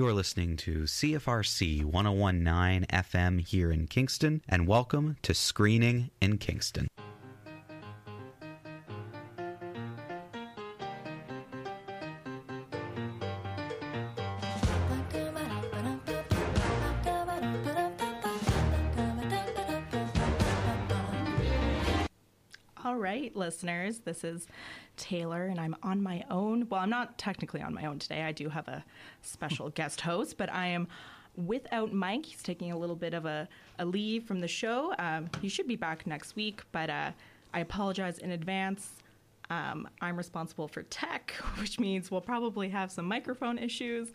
You're listening to CFRC 1019 FM here in Kingston, and welcome to Screening in Kingston. Listeners, this is Taylor, and I'm on my own. Well, I'm not technically on my own today. I do have a special guest host, but I am without Mike. He's taking a little bit of a, a leave from the show. Um, he should be back next week, but uh, I apologize in advance. Um, I'm responsible for tech, which means we'll probably have some microphone issues.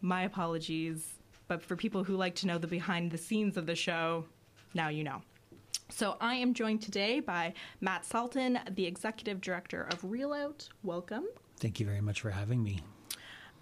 My apologies. But for people who like to know the behind the scenes of the show, now you know. So I am joined today by Matt Salton, the executive director of Reel Out. Welcome. Thank you very much for having me.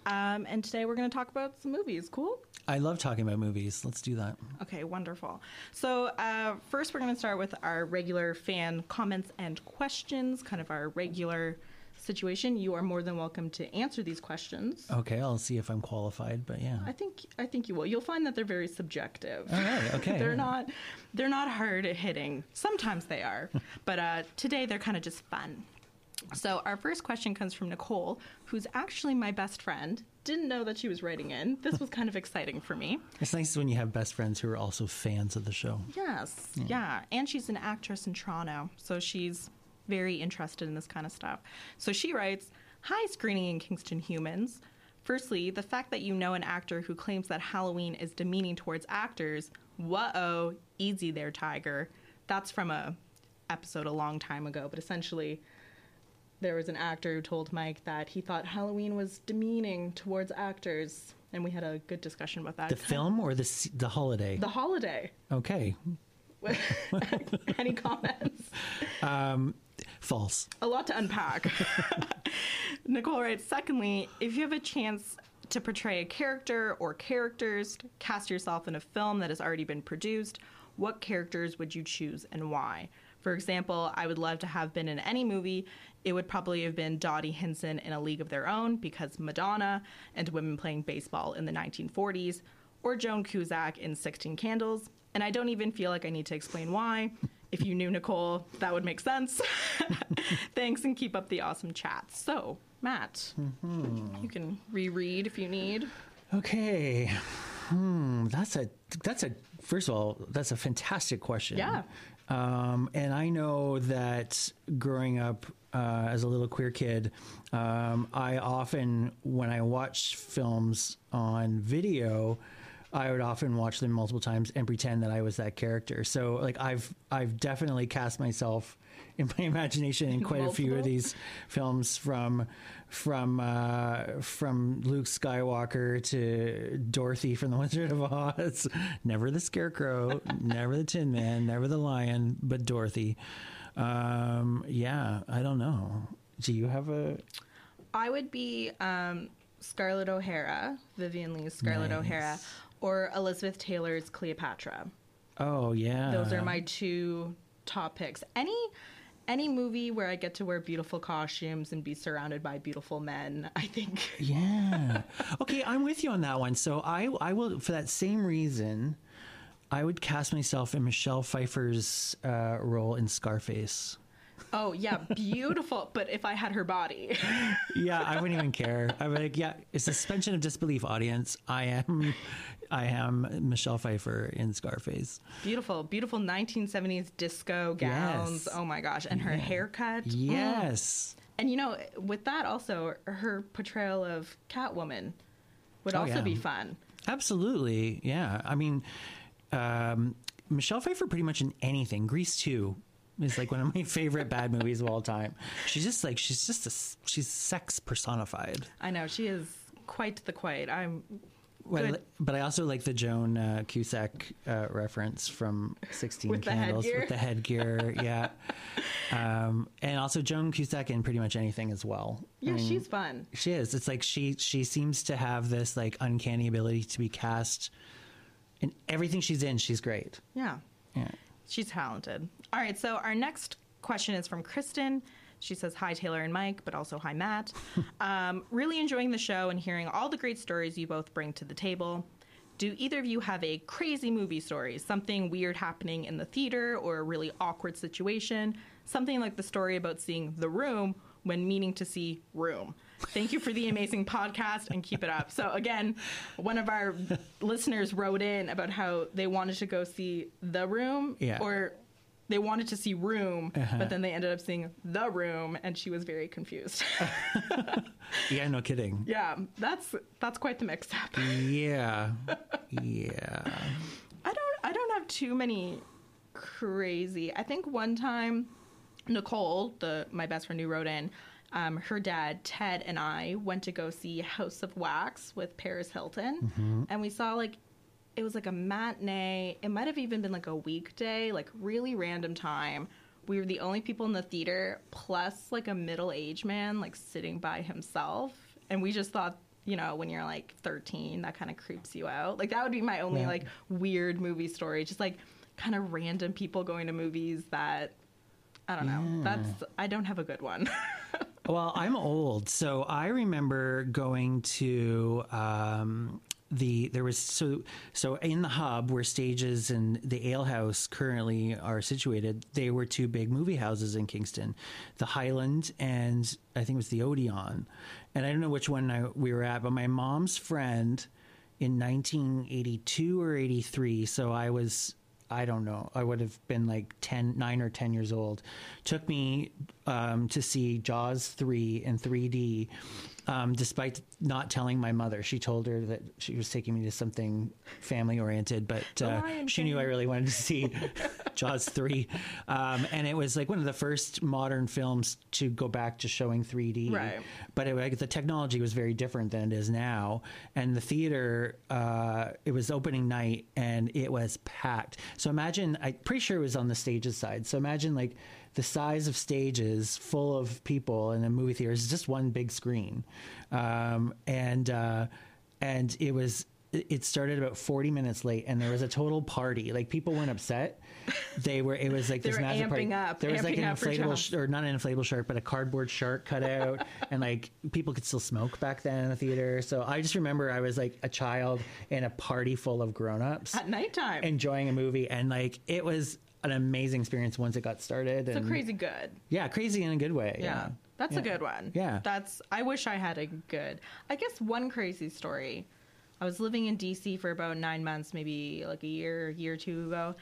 Um, and today we're going to talk about some movies. Cool? I love talking about movies. Let's do that. Okay, wonderful. So, uh, first, we're going to start with our regular fan comments and questions, kind of our regular situation. You are more than welcome to answer these questions. Okay, I'll see if I'm qualified, but yeah. I think I think you will. You'll find that they're very subjective. All right, okay. they're not they're not hard at hitting. Sometimes they are, but uh, today they're kind of just fun. So our first question comes from Nicole, who's actually my best friend. Didn't know that she was writing in. This was kind of exciting for me. It's nice when you have best friends who are also fans of the show. Yes, yeah, and she's an actress in Toronto, so she's very interested in this kind of stuff. So she writes, "Hi, screening in Kingston humans." Firstly, the fact that you know an actor who claims that Halloween is demeaning towards actors, whoa, easy there, Tiger. That's from a episode a long time ago, but essentially there was an actor who told Mike that he thought Halloween was demeaning towards actors, and we had a good discussion about that. The film or the the holiday? The holiday. okay, Any comments? Um, false. a lot to unpack. Nicole writes, secondly, if you have a chance to portray a character or characters, cast yourself in a film that has already been produced, what characters would you choose and why? For example, I would love to have been in any movie. It would probably have been Dottie Hinson in A League of Their Own because Madonna and women playing baseball in the 1940s, or Joan Cusack in 16 Candles. And I don't even feel like I need to explain why. If you knew Nicole, that would make sense. Thanks and keep up the awesome chats. So, Matt, you can reread if you need. Okay, hmm, that's a that's a first of all that's a fantastic question. Yeah. Um, and I know that growing up uh, as a little queer kid, um, I often, when I watch films on video, I would often watch them multiple times and pretend that I was that character. So, like, I've I've definitely cast myself in my imagination in quite a few of these films, from from uh, from Luke Skywalker to Dorothy from The Wizard of Oz. Never the Scarecrow, never the Tin Man, never the Lion, but Dorothy. Um, yeah, I don't know. Do you have a? I would be um, Scarlett O'Hara, Vivien Leigh's Scarlett Nice. O'Hara, or Elizabeth Taylor's Cleopatra. Oh yeah, Those are my two top picks. Any any movie where I get to wear beautiful costumes and be surrounded by beautiful men, I think. Yeah. Okay, I'm with you on that one. So I I will for that same reason, I would cast myself in Michelle Pfeiffer's uh, role in Scarface. Oh yeah, beautiful. but if I had her body, Yeah, I wouldn't even care. I'm like, yeah, it's suspension of disbelief, audience. I am, I am Michelle Pfeiffer in Scarface. beautiful, beautiful 1970s disco gowns. Yes. Oh my gosh, and her haircut. Mm. Yes. And you know, with that also, her portrayal of Catwoman would Oh, also yeah. be fun. Absolutely. Yeah. I mean, um, Michelle Pfeiffer pretty much in anything. Grease 2 is like one of my favorite bad movies of all time. She's just like, she's just a she's sex personified. I know she is quite the quite. I'm But I, but I also like the Joan uh, Cusack uh, reference from 16 With Candles headgear? with the headgear. yeah. Um, and also Joan Cusack in pretty much anything as well. I yeah, mean, she's fun. She is. It's like she she seems to have this like uncanny ability to be cast in everything she's in. She's great. Yeah, Yeah. she's talented. All right, so our next question is from Kristen. She says, Hi, Taylor and Mike, but also hi, Matt. um, really enjoying the show and hearing all the great stories you both bring to the table. Do either of you have a crazy movie story? Something weird happening in the theater or a really awkward situation? Something like the story about seeing The Room when meaning to see Room. Thank you for the amazing podcast and keep it up. So, again, one of our listeners wrote in about how they wanted to go see The Room Yeah. or they wanted to see Room, Uh-huh. but then they ended up seeing The Room and she was very confused. Yeah, no kidding. yeah, that's that's quite the mix up. Yeah. Yeah. I don't I don't have too many crazy. I think one time Nicole, the my best friend who wrote in, um, her dad Ted and I went to go see House of Wax with Paris Hilton, and we saw like it was like a matinee. It might have even been like a weekday, like really random time. We were the only people in the theater, plus like a middle aged man like sitting by himself, and we just thought. You know, when you're like 13, that kind of creeps you out. Like that would be my only Yeah. like weird movie story. Just like kind of random people going to movies that I don't know. Yeah. That's I don't have a good one. Well, I'm old, so I remember going to um, the there was so so in the hub where stages and the ale house currently are situated. They were two big movie houses in Kingston, the Highland and I think it was the Odeon, and I don't know which one I, we were at, but my mom's friend in 1982 or 83. So I was I don't know. I would have been like 10, 9 or 10 years old. Took me um, to see Jaws 3 in 3D, um, despite not telling my mother. She told her that she was taking me to something family oriented, but uh, Lion she knew I really wanted to see Jaws 3. Um, and it was like one of the first modern films to go back to showing 3D. Right. But it, like, the technology was very different than it is now. And the theater, uh, it was opening night and it was packed. So imagine, I'm pretty sure it was on the stages side. So imagine like the size of stages full of people in a movie theater is just one big screen. Um, and, uh, and it was, it started about 40 minutes late and there was a total party. Like people weren't upset. They were, it was like this massive party. up, There was like an inflatable, sh- or not an inflatable shark, but a cardboard shark cut out, and like people could still smoke back then in the theater. So I just remember I was like a child in a party full of grown-ups At nighttime. enjoying a movie, and like it was an amazing experience once it got started. so and, crazy good. yeah, crazy in a good way. Yeah. That's Yeah. a good one. Yeah. That's I wish I had a good. I guess one crazy story. I was living in DC for about 9 months, maybe like a year, year or two ago.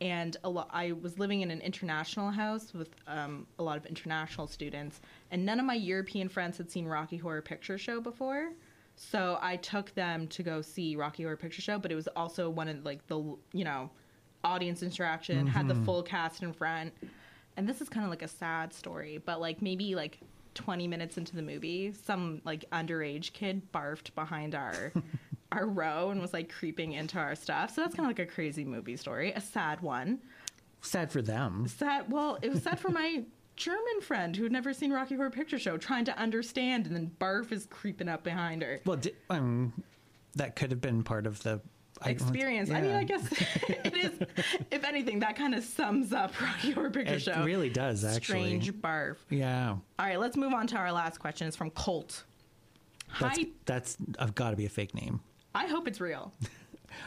And a lot, I was living in an international house with um, a lot of international students, and none of my European friends had seen Rocky Horror Picture Show before. So I took them to go see Rocky Horror Picture Show, but it was also one of like the you know audience interaction, had the full cast in front. And this is kind of like a sad story, but like maybe like 20 minutes into the movie, some like underage kid barfed behind our our row and was like creeping into our stuff. So that's kind of like a crazy movie story, a sad one. Sad for them. Sad. Well, it was sad for my German friend who had never seen Rocky Horror Picture Show, trying to understand, and then barf is creeping up behind her. Well, um, that could have been part of the I- Experience. I mean. I guess it is. If anything, that kind of sums up Rocky Horror Picture It Show. It really does, actually. Strange barf. Yeah, All right, let's move on to our last question. It's from Colt. that's Hi. that's I've got to be a fake name. I hope it's real.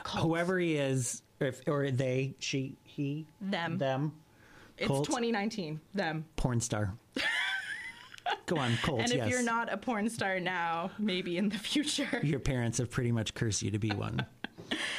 Colt. Whoever he is, or, if, or they, she, he, Them. them, It's Colt. 2019. Them. porn star. Go on, Colt. And if yes. you're not a porn star now, maybe in the future. your parents have pretty much cursed you to be one.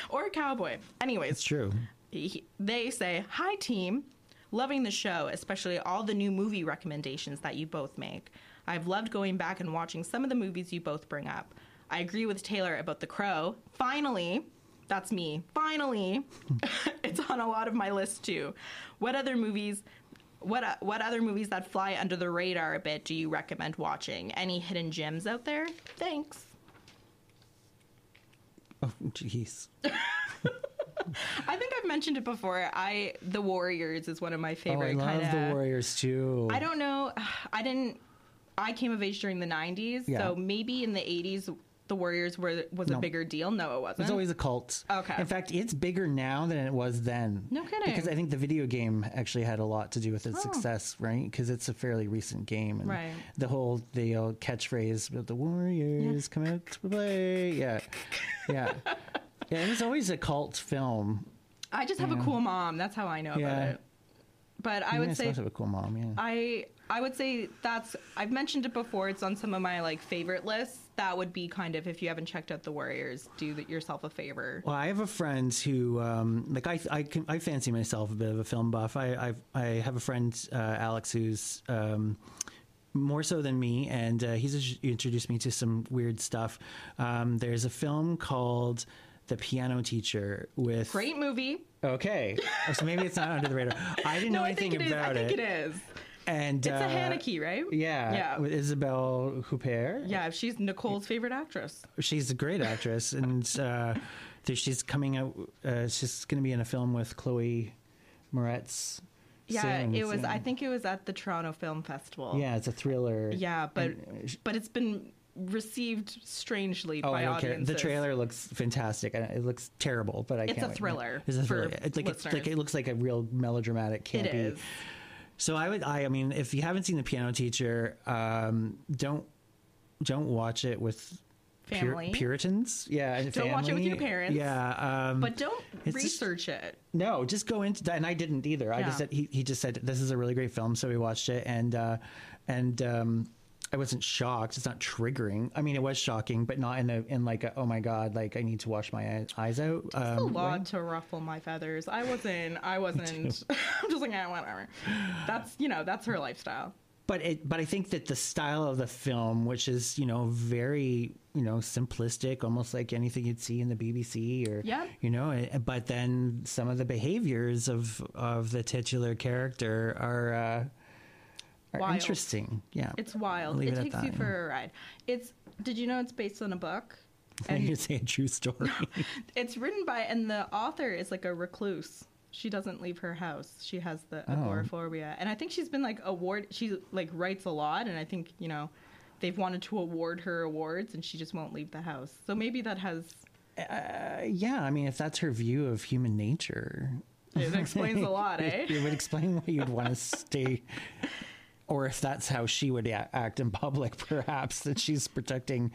Or a cowboy. Anyways, It's true. he- they say, Hi, team. Loving the show, especially all the new movie recommendations that you both make. I've loved going back and watching some of the movies you both bring up. I agree with Taylor about The Crow. Finally, that's me. Finally, it's on a lot of my list too. What other movies? What uh, what other movies that fly under the radar a bit do you recommend watching? Any hidden gems out there? Thanks. Oh, jeez. I think I've mentioned it before. I The Warriors is one of my favorite. Oh, I love kind the Warriors too. I don't know. I didn't. I came of age during the '90s, Yeah. so maybe in the '80s The Warriors were was a bigger deal? No, it wasn't. It's always a cult. Okay. In fact, it's bigger now than it was then. No kidding. Because I think the video game actually had a lot to do with its Oh. success, right? Because it's a fairly recent game. And Right. The whole the old catchphrase with the Warriors come out to play. Yeah. Yeah. yeah. It was always a cult film. I just have a cool mom. That's how I know Yeah. about it. But I would say must have a cool mom. Yeah. I I would say that's I've mentioned it before. It's on some of my like favorite lists. That would be kind of if you haven't checked out the Warriors, do yourself a favor. Well, I have a friend who, um, like, I, I, can, I fancy myself a bit of a film buff. I, I, I have a friend, uh, Alex, who's um, more so than me, and uh, he's introduced me to some weird stuff. Um, there's a film called The Piano Teacher with. Great movie. Okay, so maybe it's not under the radar. I didn't No, know I anything think it about I think it. it is. And It's a uh, Haneke, right? Yeah, Yeah. with Isabelle Huppert. Yeah, she's Nicole's favorite actress. she's a great actress, and uh, she's coming out. Uh, she's going to be in a film with Chloe Moretz. Yeah, soon, it was. I think it was at the Toronto Film Festival. Yeah, it's a thriller. Yeah, but And, uh, but it's been received strangely Oh, by I don't care. audiences. The trailer looks fantastic. It looks terrible, but I It's can't. a wait. thriller It's a for thriller. It's like it's like it looks like a real melodramatic campy. So I would. I, I mean, if you haven't seen the Piano Teacher, um, don't don't watch it with. Pur- Puritans, yeah. and Don't watch it with your parents. Yeah, um, But don't It's just- research it. No, just go into that, and I didn't either. I just said he, he just said this is a really great film, so we watched it, and uh, and um, I wasn't shocked. It's not triggering. I mean, it was shocking, but not in a in like a, oh my god, like I need to wash my eyes out. It's a um, lot way. to ruffle my feathers. I wasn't. I wasn't. I'm just like, ah, whatever. That's you know, that's her lifestyle. But it, but I think that the style of the film, which is you know very you know simplistic, almost like anything you'd see in the BBC or Yeah. you know, eh, but then some of the behaviors of of the titular character are. Uh, are Wild. interesting, yeah. It's wild. Leave it it takes that, you yeah. for a ride. It's. Did you know it's based on a book? And you say a true story. it's written by, and the author is like a recluse. She doesn't leave her house. She has the Oh. agoraphobia, and I think she's been like award. She like writes a lot, and I think you know, they've wanted to award her awards, and she just won't leave the house. So maybe that has. Uh, yeah, I mean, if that's her view of human nature, It explains a lot, eh? it would explain why you'd want to stay. Or if that's how she would act in public, perhaps that she's protecting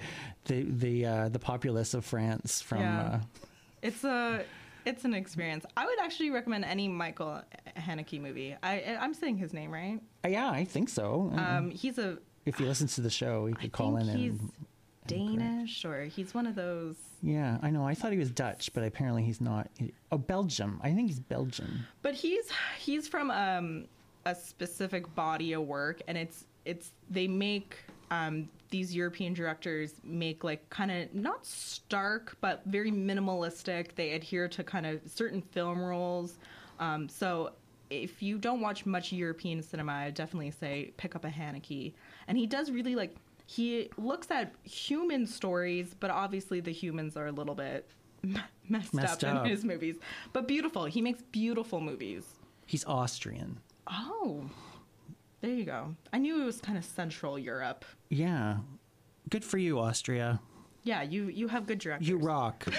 the the uh, the populace of France from. Yeah. Uh, It's a it's an experience. I would actually recommend any Michael Haneke movie. I I'm saying his name right. yeah, I think so. Um, he's a if he listens to the show, he could I call think in he's and. Danish or he's one of those. Yeah, I know. I thought he was Dutch, but apparently he's not. Oh, Belgium. I think he's Belgian. But he's he's from um, a specific body of work, and it's it's they make um, these European directors make like kind of not stark but very minimalistic. They adhere to kind of certain film rules. Um, so if you don't watch much European cinema, I definitely say pick up a Haneke. And he does really like he looks at human stories, but obviously the humans are a little bit messed, Messed up, up. in his movies. But beautiful. He makes beautiful movies. He's Austrian. Oh, there you go. I knew it was kind of Central Europe. Yeah. Good for you, Austria. Yeah, you you have good directors. You rock.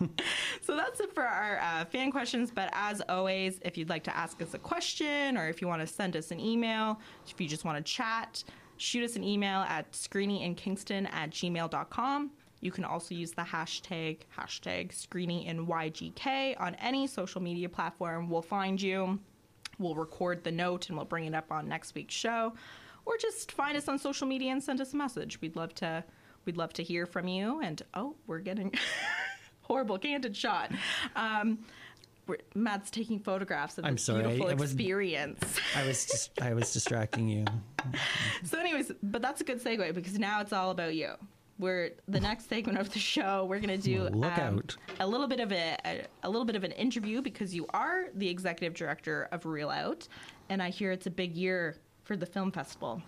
So that's it for our uh, fan questions. But as always, if you'd like to ask us a question or if you want to send us an email, if you just want to chat, shoot us an email at screeninginkingston at gmail.com. You can also use the hashtag, hashtag screeningyk on any social media platform. We'll find you. We'll record the note and we'll bring it up on next week's show. Or just find us on social media and send us a message. We'd love to we'd love to hear from you. And oh, we're getting horrible candid shot. Um, Matt's taking photographs of I'm this sorry, beautiful I wasn't- experience. I was just I was distracting you. so, anyways, but that's a good segue because now it's all about you. We're the next segment of the show. We're gonna do Look um, out. a little bit of a, a a little bit of an interview because you are the executive director of Reel Out, and I hear it's a big year for the film festival.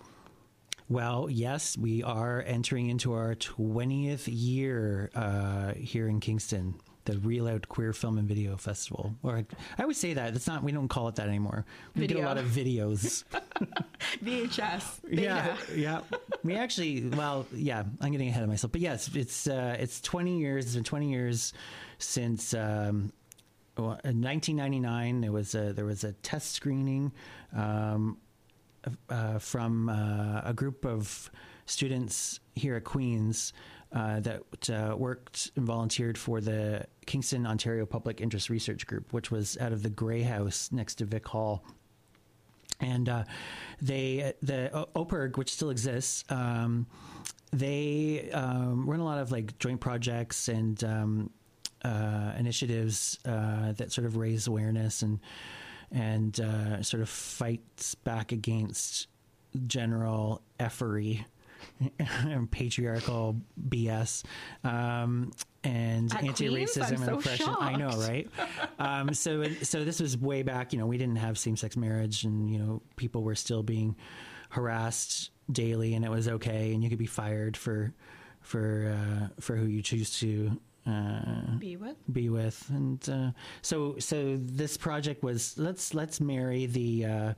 Well, yes, we are entering into our 20th year uh, here in Kingston. The Reel Out Queer Film and Video Festival. Or I would say that it's not. We don't call it that anymore. We get a lot of videos. VHS. yeah, yeah. We actually, well, yeah. I'm getting ahead of myself, but yes, it's uh, it's 20 years. It's been 20 years since. Um, well, in 1999, there was a there was a test screening um, uh, from uh, a group of students here at Queens uh, that uh, worked and volunteered for the Kingston, Ontario Public Interest Research Group, which was out of the Grey House next to Vic Hall. And uh, they, the OPIRG, which still exists, um, they um, run a lot of like joint projects and um, uh, initiatives uh, that sort of raise awareness and and uh, sort of fights back against general effery patriarchal BS um, and At anti-racism Queens? And so oppression. I know, right? um, so, so this was way back. You know, we didn't have same-sex marriage, and you know, people were still being harassed daily, and it was okay, and you could be fired for for uh, for who you choose to uh, Be with. be with and uh, so so this project was let's let's marry the uh,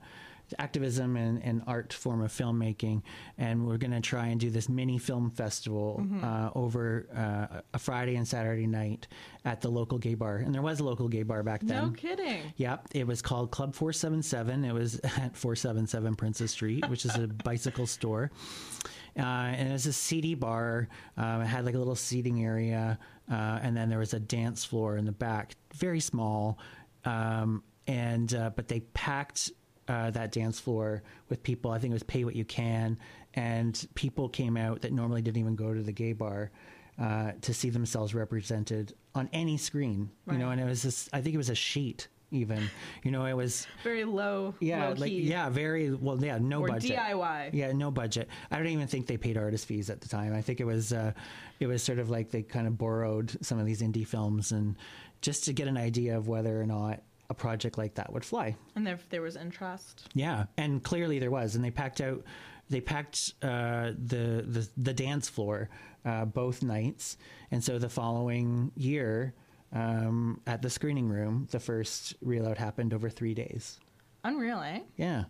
activism and, and art form of filmmaking and we're going to try and do this mini film festival uh, over uh, a friday and saturday night at the local gay bar and there was a local gay bar back then No kidding. Yep, it was called Club 477. It was at 477 Princess Street, which is a bicycle store. Uh, and it was a seedy bar. Um, it had like a little seating area, uh, and then there was a dance floor in the back, very small. Um, and uh, but they packed uh, that dance floor with people. I think it was pay what you can, and people came out that normally didn't even go to the gay bar uh, to see themselves represented on any screen. You know, and it was this. I think it was a sheet. Even you know, it was Very low. yeah, low like key. yeah, very well, yeah, no Or budget. DIY. Yeah, no budget. I don't even think they paid artist fees at the time. I think it was uh, it was sort of like they kind of borrowed some of these indie films and just to get an idea of whether or not a project like that would fly. And if there was interest. Yeah, and clearly there was, and they packed out. They packed uh, the, the the dance floor uh, both nights, and so the following year um, at the screening room, the first Reel Out happened over three days. Unreal, eh? Yeah.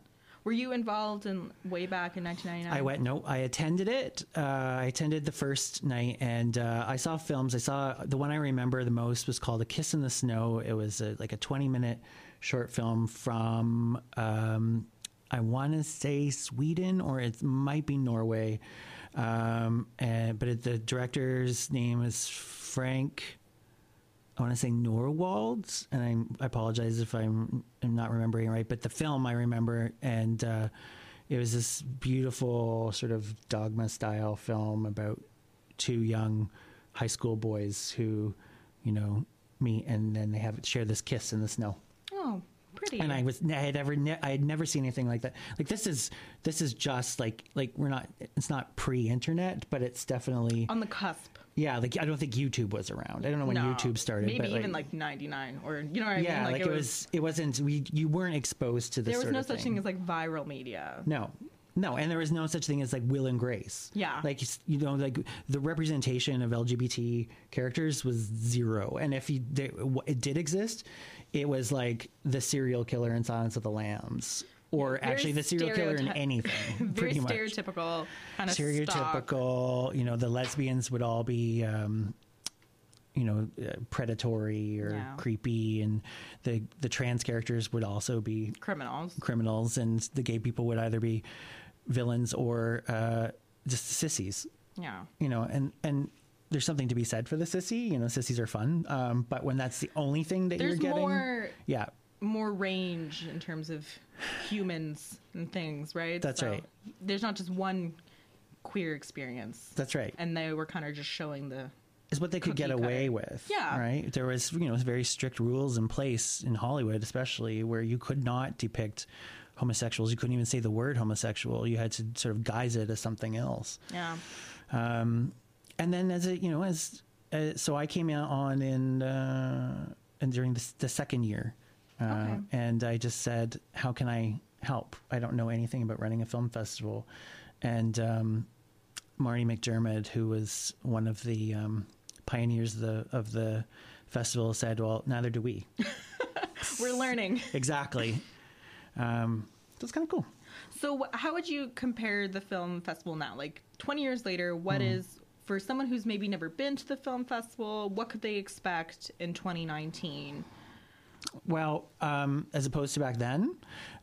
Were you involved in way back in 1999? I went. No, I attended it. Uh, I attended the first night, and uh, I saw films. I saw the one I remember the most was called "A Kiss in the Snow." It was a, like a twenty-minute short film from um, I want to say Sweden or it might be Norway, um, and, but it, the director's name is Frank. I want to say Norwalds, and I'm, I apologize if I'm, I'm not remembering right, but the film I remember, and uh, it was this beautiful sort of dogma style film about two young high school boys who, you know, meet and then they have share this kiss in the snow. Oh, pretty. And I was I had ever ne- I had never seen anything like that. Like this is this is just like like we're not it's not pre-internet, but it's definitely on the cusp. Yeah. Like I don't think YouTube was around. I don't know when No, YouTube started. Maybe but even like 99 or you know what I yeah, mean? like, it was, it wasn't we you weren't exposed to this. There was no such thing. thing as like viral media. No, no, and there was no such thing as like Will and Grace. Yeah. like you know, like the representation of LGBT characters was zero, and if you they, it did exist, it was like the serial killer in Silence of the Lambs, or Very actually the serial killer in anything. Very pretty much stereotypical kind of stock. stereotypical. You know, the lesbians would all be. Um, you know, uh, predatory or Yeah. creepy, and the the trans characters would also be criminals. criminals, and the gay people would either be villains or uh, just sissies. Yeah. You know, and and there's something to be said for the sissy. You know, sissies are fun, um, but when that's the only thing that There's you're getting, more yeah, more range in terms of humans and things, right? That's right. There's not just one queer experience. that's right. and they were kind of just showing the Is what they could get away cutter. with. Yeah. right. There was you know very strict rules in place in Hollywood, especially where you could not depict homosexuals. You couldn't even say the word homosexual. You had to sort of guise it as something else. yeah. Um, and then as it, you know as uh, so I came out on in uh, and during the, the second year, uh, Okay. and I just said, how can I help? I don't know anything about running a film festival, and um, Marty McDermott, who was one of the um, pioneers of the of the festival said, "Well, neither do we." We're learning. exactly. Um, so it's kind of cool. So, how would you compare the film festival now? Like 20 years later, what Hmm. is for someone who's maybe never been to the film festival, what could they expect in 2019? Well, um, as opposed to back then,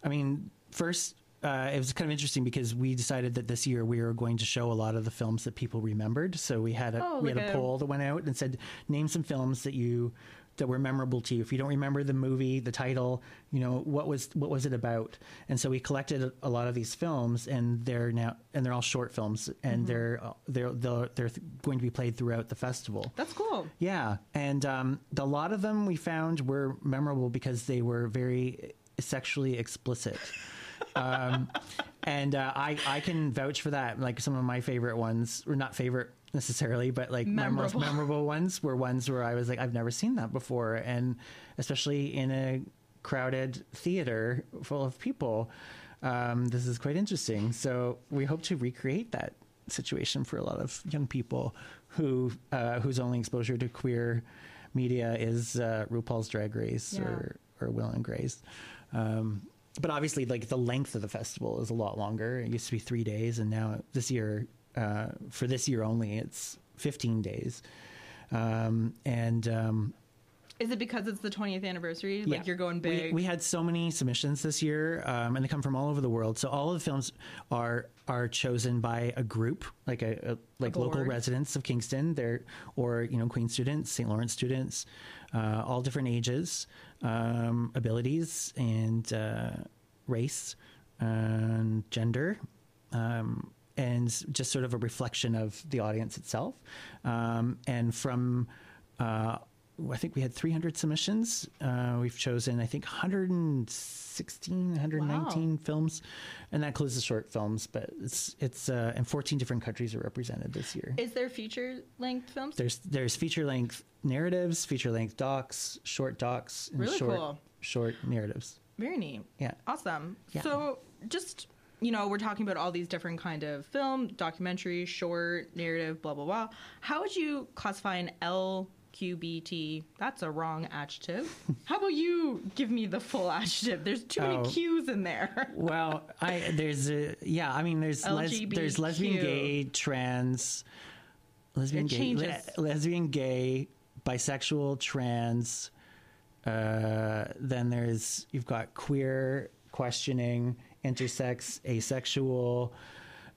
I mean, first, uh, it was kind of interesting because we decided that this year we were going to show a lot of the films that people remembered. So we had a Oh, we had a a- poll that went out and said, name some films that you that were memorable to you. If you don't remember the movie, the title, you know what was what was it about? And so we collected a, lot of these films, and they're now and they're all short films, and they're they're they're they're going to be played throughout the festival. That's cool. Yeah, and um, the, a lot of them we found were memorable because they were very sexually explicit. um, and uh, I I can vouch for that. Like some of my favorite ones, or not favorite necessarily, but like my most Memorable. memorable ones were ones where I was like, I've never seen that before, and especially in a crowded theater full of people, um, this is quite interesting. So we hope to recreate that situation for a lot of young people who uh, whose only exposure to queer media is uh, RuPaul's Drag Race Yeah. or or Will and Grace. Um, but obviously, like the length of the festival is a lot longer. It used to be three days, and now this year, uh, for this year only, it's 15 days. Um, and um, Is it because it's the 20th anniversary? Like yeah. you're going We- big? We, had so many submissions this year, um, and they come from all over the world. So all of the films are are chosen by a group, like a, a like local residents of Kingston. They're or you know Queen students, St. Lawrence students, uh, all different ages, um, abilities, and uh, race and gender. Um, and just sort of a reflection of the audience itself. Um, and from uh, I think we had 300 submissions. Uh, we've chosen, I think, 116, 119 films, and that includes the short films. But it's it's uh, and 14 different countries are represented this year. Is there feature length films? There's there's feature length narratives, feature length docs, short docs, and Really short cool. short narratives. Very neat. Yeah. Awesome. Yeah. So just you know, we're talking about all these different kind of film, documentary, short, narrative, blah blah blah. How would you classify an LQBT? That's a wrong adjective. How about you give me the full adjective? There's too many Oh. Q's in there. Well, I there's a yeah. I mean, there's les, there's lesbian, gay, trans, lesbian, gay, changes. lesbian, gay, bisexual, trans. Uh, then there's you've got queer, questioning, intersex, asexual,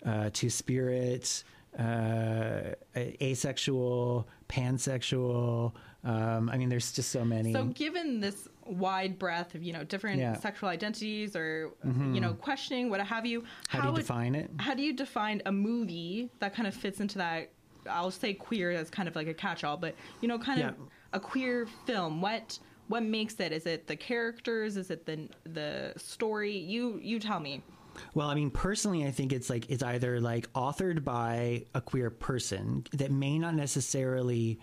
uh, two spirit, uh, asexual, pansexual. Um, I mean, there's just so many. So, given this wide breadth of you know different Yeah. Mm-hmm. sexual identities or you know questioning what have you, How do you would- define it? How do you define a movie that kind of fits into that? I'll say queer as kind of like a catch-all, but you know, kind of a queer film. What what makes it? Is it the characters? Is it the the story? You you tell me. Well, I mean, personally, I think it's like it's either like authored by a queer person that may not necessarily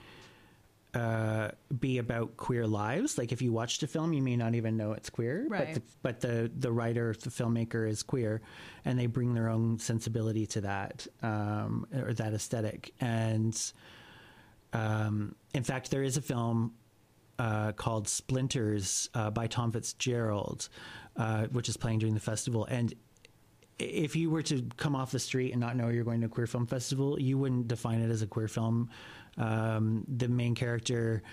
uh, be about queer lives. Like if you watched a film, you may not even know it's queer, Right. but the, but the the writer, the filmmaker is queer, and they bring their own sensibility to that um, or that aesthetic. And um, in fact, there is a film uh, called Splinters uh, by Thom Fitzgerald, uh, which is playing during the festival. And if you were to come off the street and not know you're going to a queer film festival, you wouldn't define it as a queer film. Um, the main character,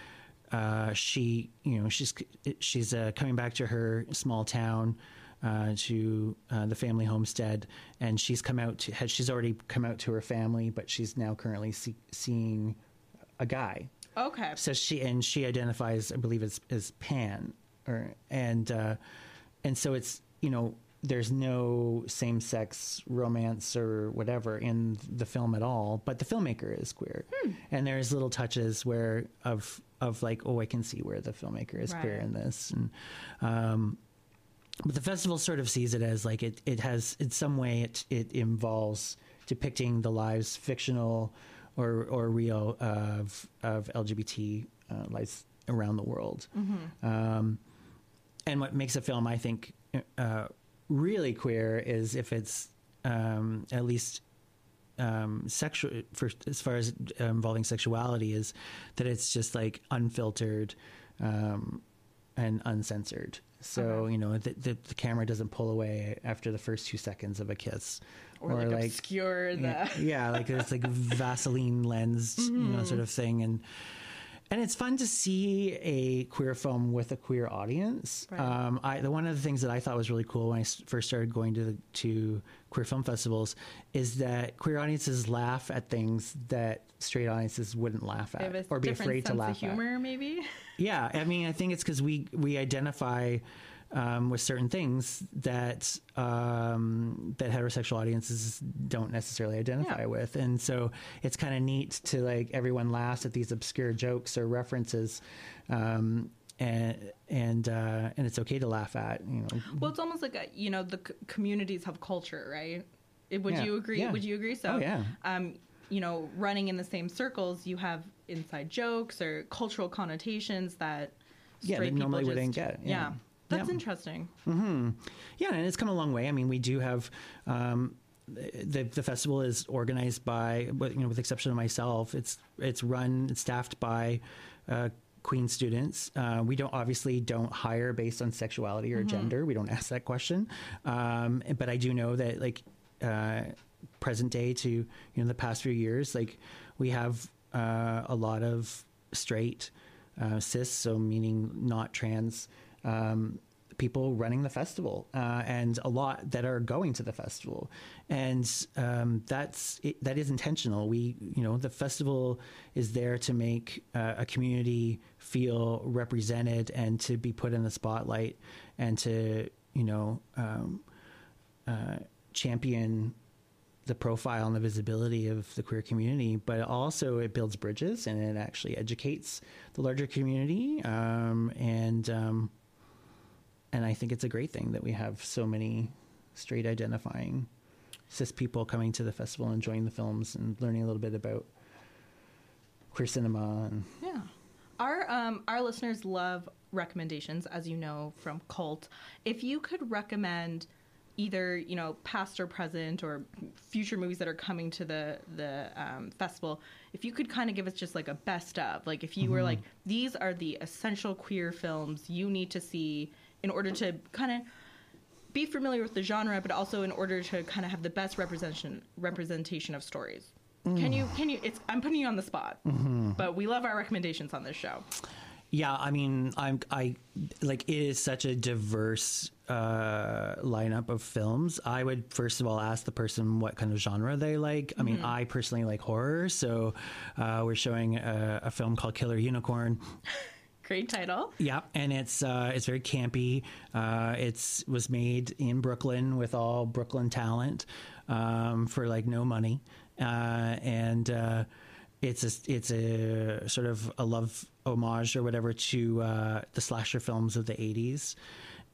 uh, she, you know, she's she's uh, coming back to her small town. Uh, to uh, the family homestead, and she's come out. To, has she's already come out to her family, but she's now currently see, seeing a guy Okay. so she and she identifies, I believe, as as pan, or and uh, and so it's you know there's no same sex romance or whatever in the film at all, but the filmmaker is queer, and there's little touches where of of like oh I can see where the filmmaker is queer in this, and um, but the festival sort of sees it as like it, it has in some way it it involves depicting the lives fictional or or real of of LGBT uh, lives around the world. Um, and what makes a film, I think, uh, really queer is if it's um, at least um, sexual for as far as uh, involving sexuality is that it's just like unfiltered um, and uncensored. So Okay. you know the, the the camera doesn't pull away after the first two seconds of a kiss, or, like, obscure the yeah, like it's like Vaseline lens, you know, sort of thing, and and it's fun to see a queer film with a queer audience. Right. Um, I the one of the things that I thought was really cool when I first started going to the, to queer film festivals is that queer audiences laugh at things that straight audiences wouldn't laugh at or be afraid to laugh of humor, maybe. yeah, I mean, I think it's because we we identify um, with certain things that um, that heterosexual audiences don't necessarily identify Yeah. with, and so it's kind of neat to like everyone laughs at these obscure jokes or references. Um, and and uh, and it's okay to laugh at, you know. Well, it's almost like a, you know the c- communities have culture, right? Would Yeah. you agree? Yeah. Would you agree? So, Oh, yeah. um, you know, running in the same circles, you have inside jokes or cultural connotations that Yeah, that normally people wouldn't just- get, yeah. That's Yeah. interesting. Yeah, and it's come a long way. I mean, we do have um, the the festival is organized by, but you know, with the exception of myself, it's it's run, it's staffed by. Uh, Queen students. Uh, we don't obviously don't hire based on sexuality or gender. We don't ask that question. Um, but I do know that like uh, present day to you know the past few years, like we have uh, a lot of straight uh, cis, so meaning not trans um, people running the festival, uh, and a lot that are going to the festival, and um, that's it, that is intentional. We, you know, the festival is there to make uh, a community feel represented and to be put in the spotlight, and to you know um, uh, champion the profile and the visibility of the queer community, but also it builds bridges and it actually educates the larger community. Um, and um, and I think it's a great thing that we have so many straight identifying cis people coming to the festival, and enjoying the films, and learning a little bit about queer cinema. And Yeah. Our um our listeners love recommendations, as you know from Cult. If you could recommend either you know past or present or future movies that are coming to the the um, festival, if you could kind of give us just like a best of, like if you were like these are the essential queer films you need to see in order to kind of be familiar with the genre, but also in order to kind of have the best representation representation of stories. Can you? Can you? It's. I'm putting you on the spot, but we love our recommendations on this show. Yeah, I mean, I'm I like it is such a diverse uh, lineup of films. I would first of all ask the person what kind of genre they like. I mean, I personally like horror, so uh, we're showing a, a film called Killer Unicorn. Great title. Yeah, and it's uh, it's very campy. Uh, it's was made in Brooklyn with all Brooklyn talent um, for like no money, uh, and uh, it's a it's a sort of a love homage or whatever to uh, the slasher films of the '80s,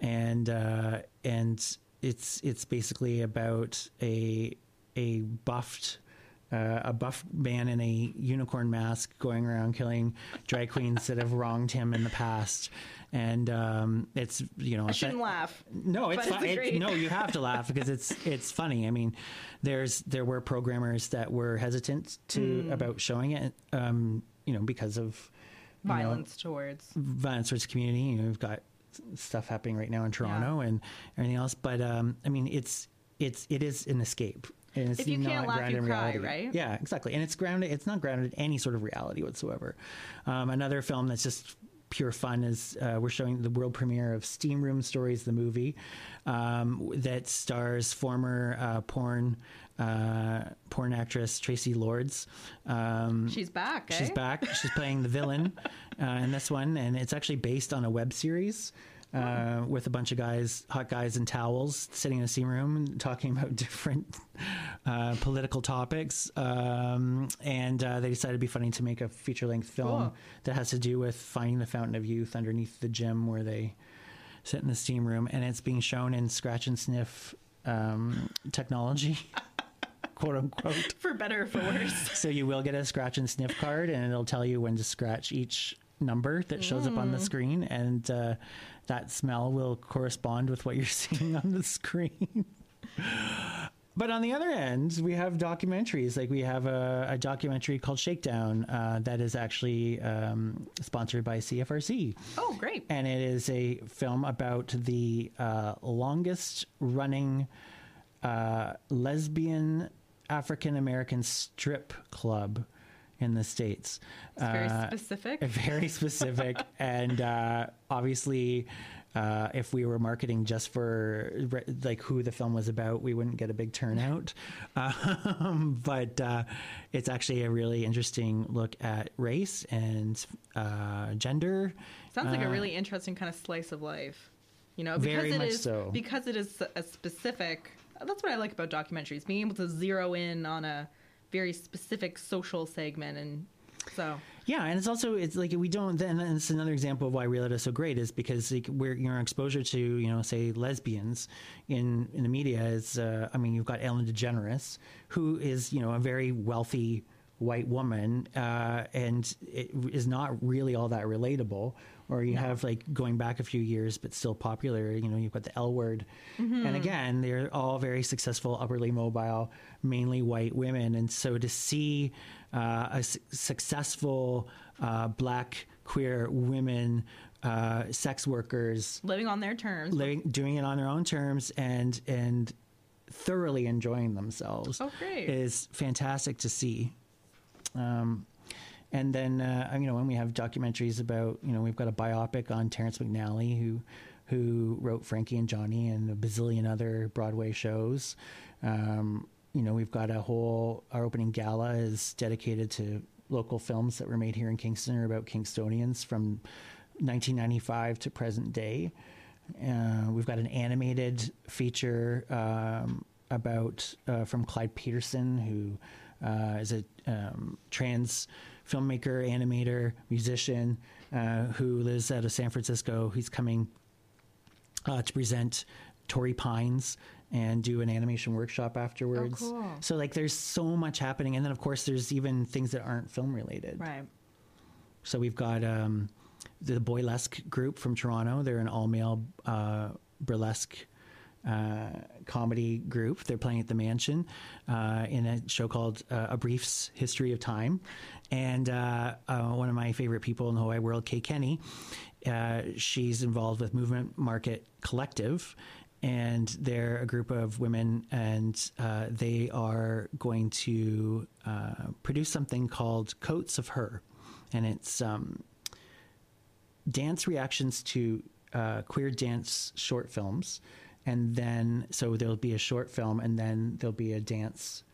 and uh, and it's it's basically about a a buffed uh, a buff man in a unicorn mask going around killing drag queens that have wronged him in the past. And um, it's you know I shouldn't laugh. no, it's, fun. it's no, you have to laugh because it's it's funny. I mean, there's there were programmers that were hesitant to Mm. about showing it, um, you know, because of you know, Violence towards. violence towards community. You know, we've got stuff happening right now in Toronto and everything else. But um, I mean, it's it's it is an escape. And it's If you can't laugh, grounded you cry, reality. right? Yeah, exactly. And it's grounded. It's not grounded in any sort of reality whatsoever. Um, another film that's just pure fun is uh, we're showing the world premiere of Steam Room Stories, the movie um, that stars former uh, porn uh, porn actress Traci Lords. Um, She's back. Eh? She's back. She's playing the villain uh, in this one, and it's actually based on a web series uh, with a bunch of guys, hot guys in towels, sitting in a steam room and talking about different uh, political topics. Um, and uh, they decided it'd be funny to make a feature length film Cool. that has to do with finding the fountain of youth underneath the gym where they sit in the steam room, and it's being shown in scratch and sniff um, technology. quote unquote For better or for worse. so you will get a scratch and sniff card, and it'll tell you when to scratch each number that shows up on the screen, and uh, that smell will correspond with what you're seeing on the screen. but on the other end, we have documentaries. Like we have a, a documentary called Shakedown uh, that is actually um, sponsored by CFRC. Oh, great. And it is a film about the uh, longest running uh, lesbian African American strip club in the States. It's very Uh, specific. very specific and uh, obviously uh, if we were marketing just for like who the film was about we wouldn't get a big turnout um, but uh, it's actually a really interesting look at race and uh, gender Sounds like a uh, really interesting kind of slice of life. You know, because Very it much is so. because it is a specific. That's what I like about documentaries, being able to zero in on a very specific social segment, and so Yeah, and it's also it's like we don't then it's another example of why Reel is so great is because like we're your exposure to you know say lesbians in in the media is uh, I mean you've got Ellen DeGeneres who is you know a very wealthy white woman uh, and it is not really all that relatable. Or you have like going back a few years, but still popular. You know, you've got the L word, and again, they're all very successful, upperly mobile, mainly white women. And so to see uh, a su- successful uh, black queer women uh, sex workers living on their terms. living, doing it on their own terms and and thoroughly enjoying themselves Oh, great. is fantastic to see. Um, and then uh, you know when we have documentaries about you know we've got a biopic on Terrence McNally who who wrote Frankie and Johnny and a bazillion other Broadway shows. Um, you know we've got a whole our opening gala is dedicated to local films that were made here in Kingston or about Kingstonians from 1995 to present day. Uh, we've got an animated feature um, about uh, from Clyde Peterson, who uh, is a um, trans filmmaker, animator, musician uh, who lives out of San Francisco. He's coming uh, to present Torrey Pines and do an animation workshop afterwards. cool. So like, there's so much happening, and then of course there's even things that aren't film related. Right. So we've got um, the Boylesque group from Toronto. They're an all male uh, burlesque uh, comedy group. They're playing at the Mansion uh, in a show called uh, A Brief's History of Time. And uh, uh, one of my favorite people in the wide world, Kay Kenny, uh, she's involved with Movement Market Collective. And they're a group of women, and they are going to produce something called Coats of Her and it's um, dance reactions to queer dance short films, and then so there'll be a short film, and then there'll be a dance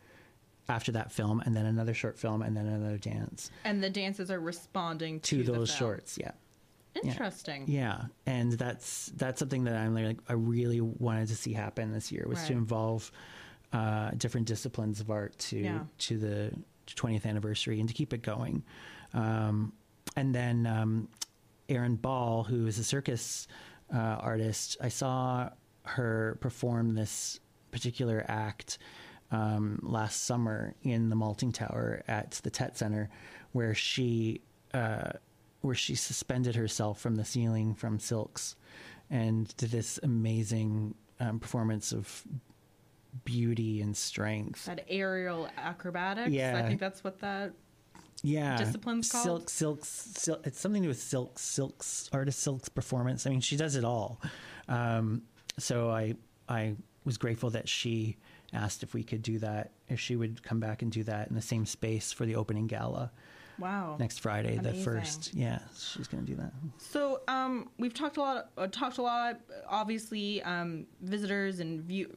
after that film, and then another short film, and then another dance And the dances are responding to, to the those shorts. Yeah, Interesting. yeah, and that's that's something that I'm like I really wanted to see happen this year was to involve uh, different disciplines of art to Yeah. to the 20th anniversary and to keep it going. Um, and then um, Erin Ball, who is a circus uh, artist, I saw her perform this particular act um, last summer in the Malting Tower at the Tett Center, where she uh, where she suspended herself from the ceiling from silks and did this amazing um, performance of beauty and strength. That aerial acrobatics. Yeah. I think that's what that. yeah discipline's called? silk silks sil- it's something to do with silk silks artist silks performance i mean she does it all um, so i i was grateful that she asked if we could do that if she would come back and do that in the same space for the opening gala Wow. next friday the first yeah she's gonna do that So um, we've talked a lot. Uh, talked a lot. Obviously, um, visitors and view,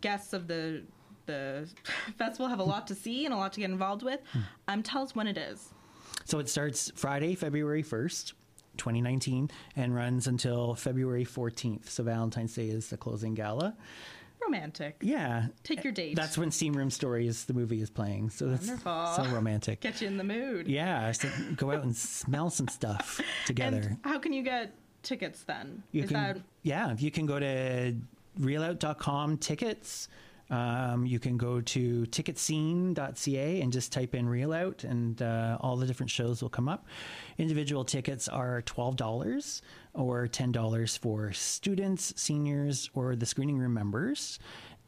guests of the the festival have a lot to see and a lot to get involved with. Hmm. Um, tell us when it is. so it starts friday february 1st 2019 and runs until february 14th so valentine's day is the closing gala Romantic. yeah Take your date. That's when Steam Room Stories, the movie, is playing. So that's Wonderful. so romantic. Get you in the mood. Yeah, so go out and smell some stuff together. And how can you get tickets then? you is can, that yeah, you can go to reelout.com tickets. Um, you can go to ticketscene.ca and just type in Reel Out, and uh, all the different shows will come up. Individual tickets are $12 or $10 for students, seniors, or the screening room members.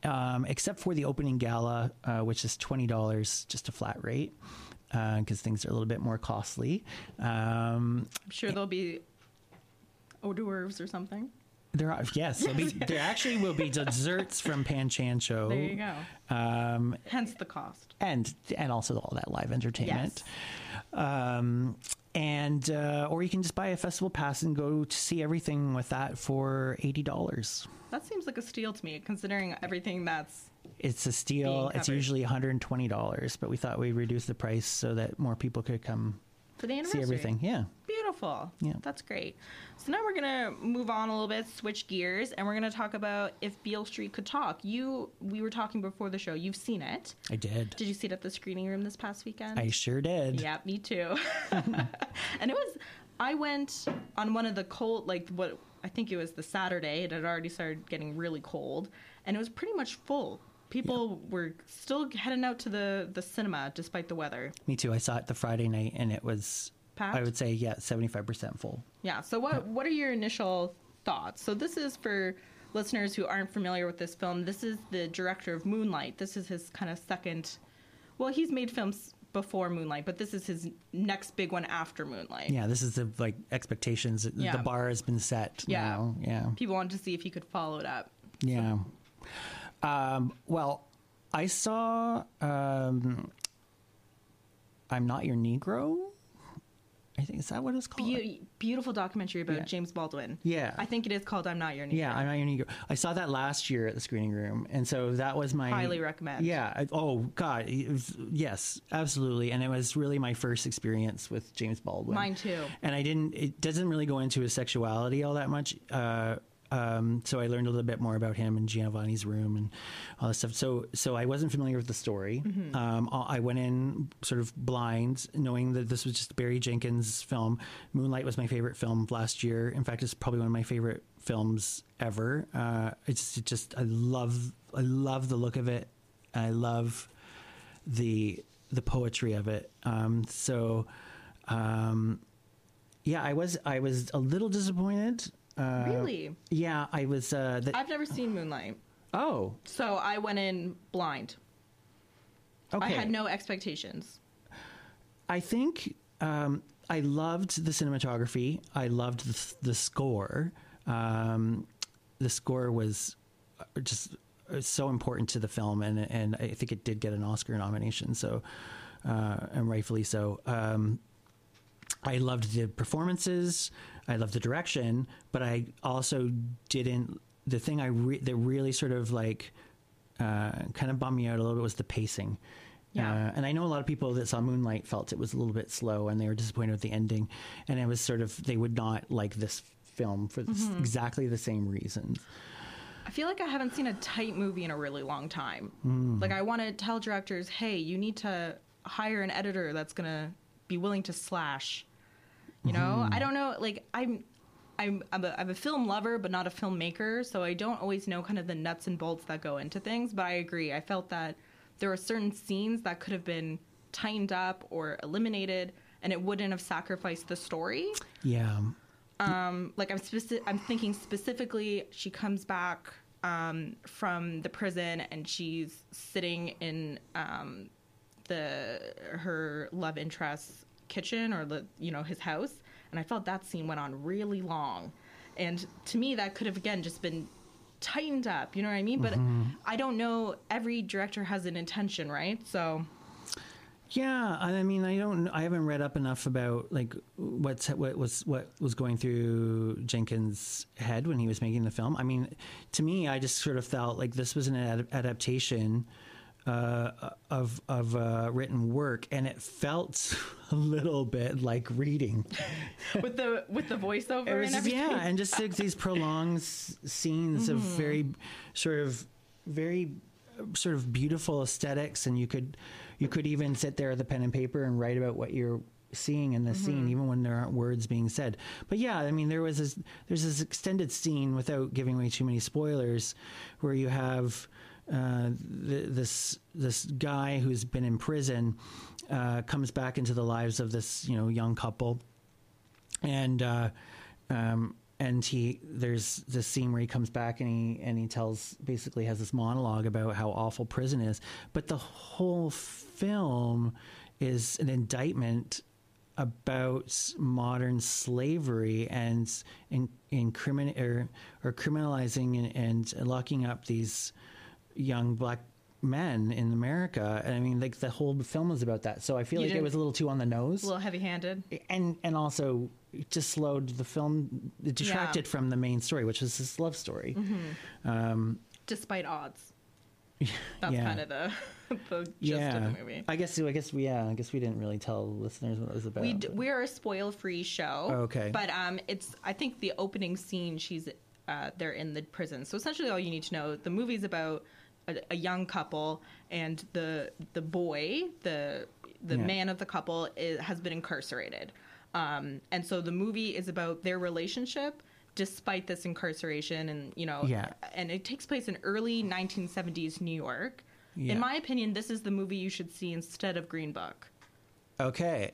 um, except for the opening gala, uh, which is twenty dollars, just a flat rate, because things are a little bit more costly. Um, I'm sure there'll be hors d'oeuvres or something. There are yes, be, there actually will be desserts from Pan Chancho. There you go. Um, Hence the cost. and and also all that live entertainment. Um, and uh, or you can just buy a festival pass and go to see everything with that for eighty dollars. That seems like a steal to me, considering everything that's. It's a steal. It's usually one hundred and twenty dollars, but we thought we'd reduce the price so that more people could come For the anniversary. see everything. Yeah. Beautiful. Yeah. That's great. So now we're gonna move on a little bit, switch gears, and we're gonna talk about if Beale Street could talk. You, we were talking before the show. You've seen it. I did. Did you see it at the screening room this past weekend? I sure did. Yeah, me too. and it was, I went on one of the cold, like what I think it was the Saturday. It had already started getting really cold, and it was pretty much full. People were still heading out to the the cinema despite the weather. Me too. I saw it the Friday night, and it was. Packed? I would say yeah, seventy five percent full. Yeah. So what what are your initial thoughts? So this is for listeners who aren't familiar with this film. This is the director of Moonlight. This is his kind of second. Well, he's made films before Moonlight, but this is his next big one after Moonlight. Yeah, this is the like expectations. Yeah. The bar has been set. Yeah. Now. Yeah. People wanted to see if he could follow it up. Yeah. Um, well, I saw um, I'm Not Your Negro. I think is that what it's called? Be- beautiful documentary about Yeah. James Baldwin. Yeah. I think it is called "I'm Not Your Negro." yeah, I'm Not Your Negro. I saw that last year at the screening room, and so that was my Highly recommend. Yeah. I- oh God. was- yes, absolutely. And it was really my first experience with James Baldwin. Mine too. and I didn't. It doesn't really go into his sexuality all that much. Uh, um, so I learned a little bit more about him and Giovanni's room and all this stuff. So so I wasn't familiar with the story. Mm-hmm. Um, I went in sort of blind, knowing that this was just Barry Jenkins' film. Moonlight was my favorite film last year. In fact, it's probably one of my favorite films ever. Uh, it's it just I love I love the look of it. I love the the poetry of it. Um, so. Um, yeah, I was I was a little disappointed. Uh, Really? Yeah, I was. Uh, the, I've never seen Moonlight, oh, so I went in blind. okay. I had no expectations. I think um, I loved the cinematography. I loved the, the score. Um, the score was uh, just uh, so important to the film, and and I think it did get an Oscar nomination. So, uh, and rightfully so. Um, I loved the performances. I loved the direction, but I also didn't. The thing I re- that really sort of like uh, kind of bummed me out a little bit was the pacing. Yeah. Uh, and I know a lot of people that saw Moonlight felt it was a little bit slow and they were disappointed with the ending. And it was sort of, they would not like this film for this, Mm-hmm. exactly the same reasons. I feel like I haven't seen a tight movie in a really long time. Hmm. Like I want to tell directors, hey, you need to hire an editor that's gonna be willing to slash. You know, Hmm. I don't know. Like I'm, I'm, I'm a, I'm a film lover, but not a filmmaker, so I don't always know kind of the nuts and bolts that go into things. But I agree. I felt that there were certain scenes that could have been tightened up or eliminated, and it wouldn't have sacrificed the story Yeah. um, like I'm speci- I'm thinking specifically she comes back um, from the prison and she's sitting in um, the her love interest's kitchen or the you know his house and I felt that scene went on really long and to me that could have again just been tightened up you know what I mean but mm-hmm. I don't know every director has an intention right so Yeah, I mean, I don't. I haven't read up enough about like what's what was what was going through Jenkins' head when he was making the film. I mean, to me, I just sort of felt like this was an ad- adaptation uh, of of uh, written work, and it felt a little bit like reading. with the with the voiceover It was and yeah, and just like these prolonged scenes of very sort of very sort of beautiful aesthetics, and you could you could even sit there with a pen and paper and write about what you're seeing in the scene, even when there aren't words being said. But yeah, I mean, there was this there's this extended scene without giving away too many spoilers, where you have. Uh, th- this this guy who's been in prison uh, comes back into the lives of this you know young couple, and uh, um, and he there's this scene where he comes back and he and he tells basically has this monologue about how awful prison is. But the whole film is an indictment about modern slavery and in, or, or criminalizing and, and locking up these young black men in America. I mean, like the whole film was about that. So I feel You like it didn't- was a little too on the nose A little heavy-handed. and and also it just slowed the film it detracted from the main story which is this love story um despite odds. That's yeah. kind of the the gist yeah of the movie. i guess i guess we yeah i guess we didn't really tell listeners what it was about We d- we're a spoil-free show. Okay. But um, it's I think the opening scene she's uh, they're in the prison. So essentially, all you need to know the movie's about a, a young couple and the the boy the the Yeah. man of the couple is, has been incarcerated. Um, and so the movie is about their relationship despite this incarceration and you know Yeah. and it takes place in early 1970s New York. Yeah. In my opinion, this is the movie you should see instead of Green Book okay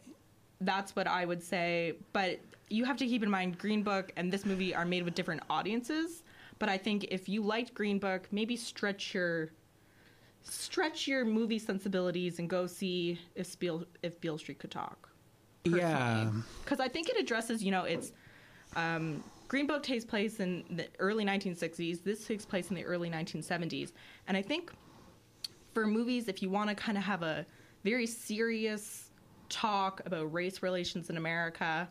that's what I would say. But you have to keep in mind Green Book and this movie are made with different audiences. But I think if you liked Green Book, maybe stretch your stretch your movie sensibilities and go see if Beale if Beale Street could talk. yeah Because I think it addresses, you know, it's um, Green Book takes place in the early 1960s. This takes place in the early 1970s, and I think for movies, if you want to kind of have a very serious talk about race relations in America,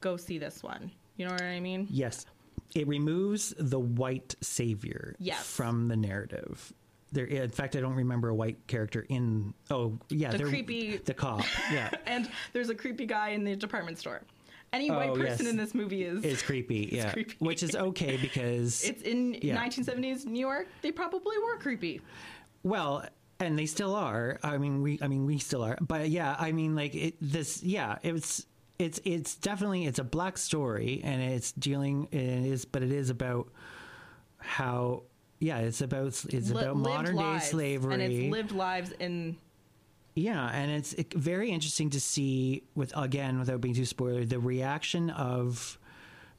go see this one. You know what I mean? yes it removes the white savior Yes. from the narrative there in fact i don't remember a white character in oh yeah The creepy- the cop yeah And there's a creepy guy in the department store. Any white Oh, person yes. in this movie is it's creepy yeah creepy. which is okay because It's in Yeah. 1970s New York. They probably were creepy. Well, and they still are. I mean, we. I mean, we still are. But yeah, I mean, like it, this. Yeah, it's it's it's definitely it's a black story, and it's dealing. It is, but it is about how. Yeah, it's about it's Li- about modern day slavery. and it's lived lives in Yeah, and it's it, very interesting to see with again without being too spoiler the reaction of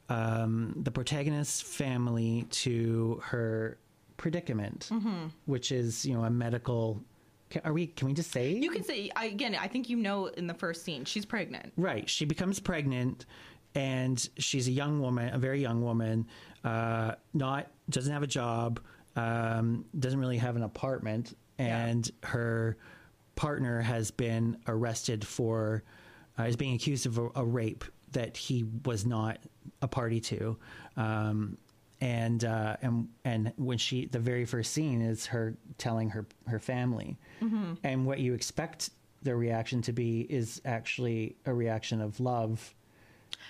um, the protagonist's family to her predicament, Mm-hmm. which is you know a medical. Can, are we? Can we just say You can say I, again. I think you know in the first scene she's pregnant. Right. She becomes pregnant, and she's a young woman, a very young woman. Uh, not doesn't have a job, um, doesn't really have an apartment, and her partner has been arrested for uh, is being accused of a, a rape that he was not a party to. Um, and uh, and and when she the very first scene is her telling her her family, and what you expect their reaction to be is actually a reaction of love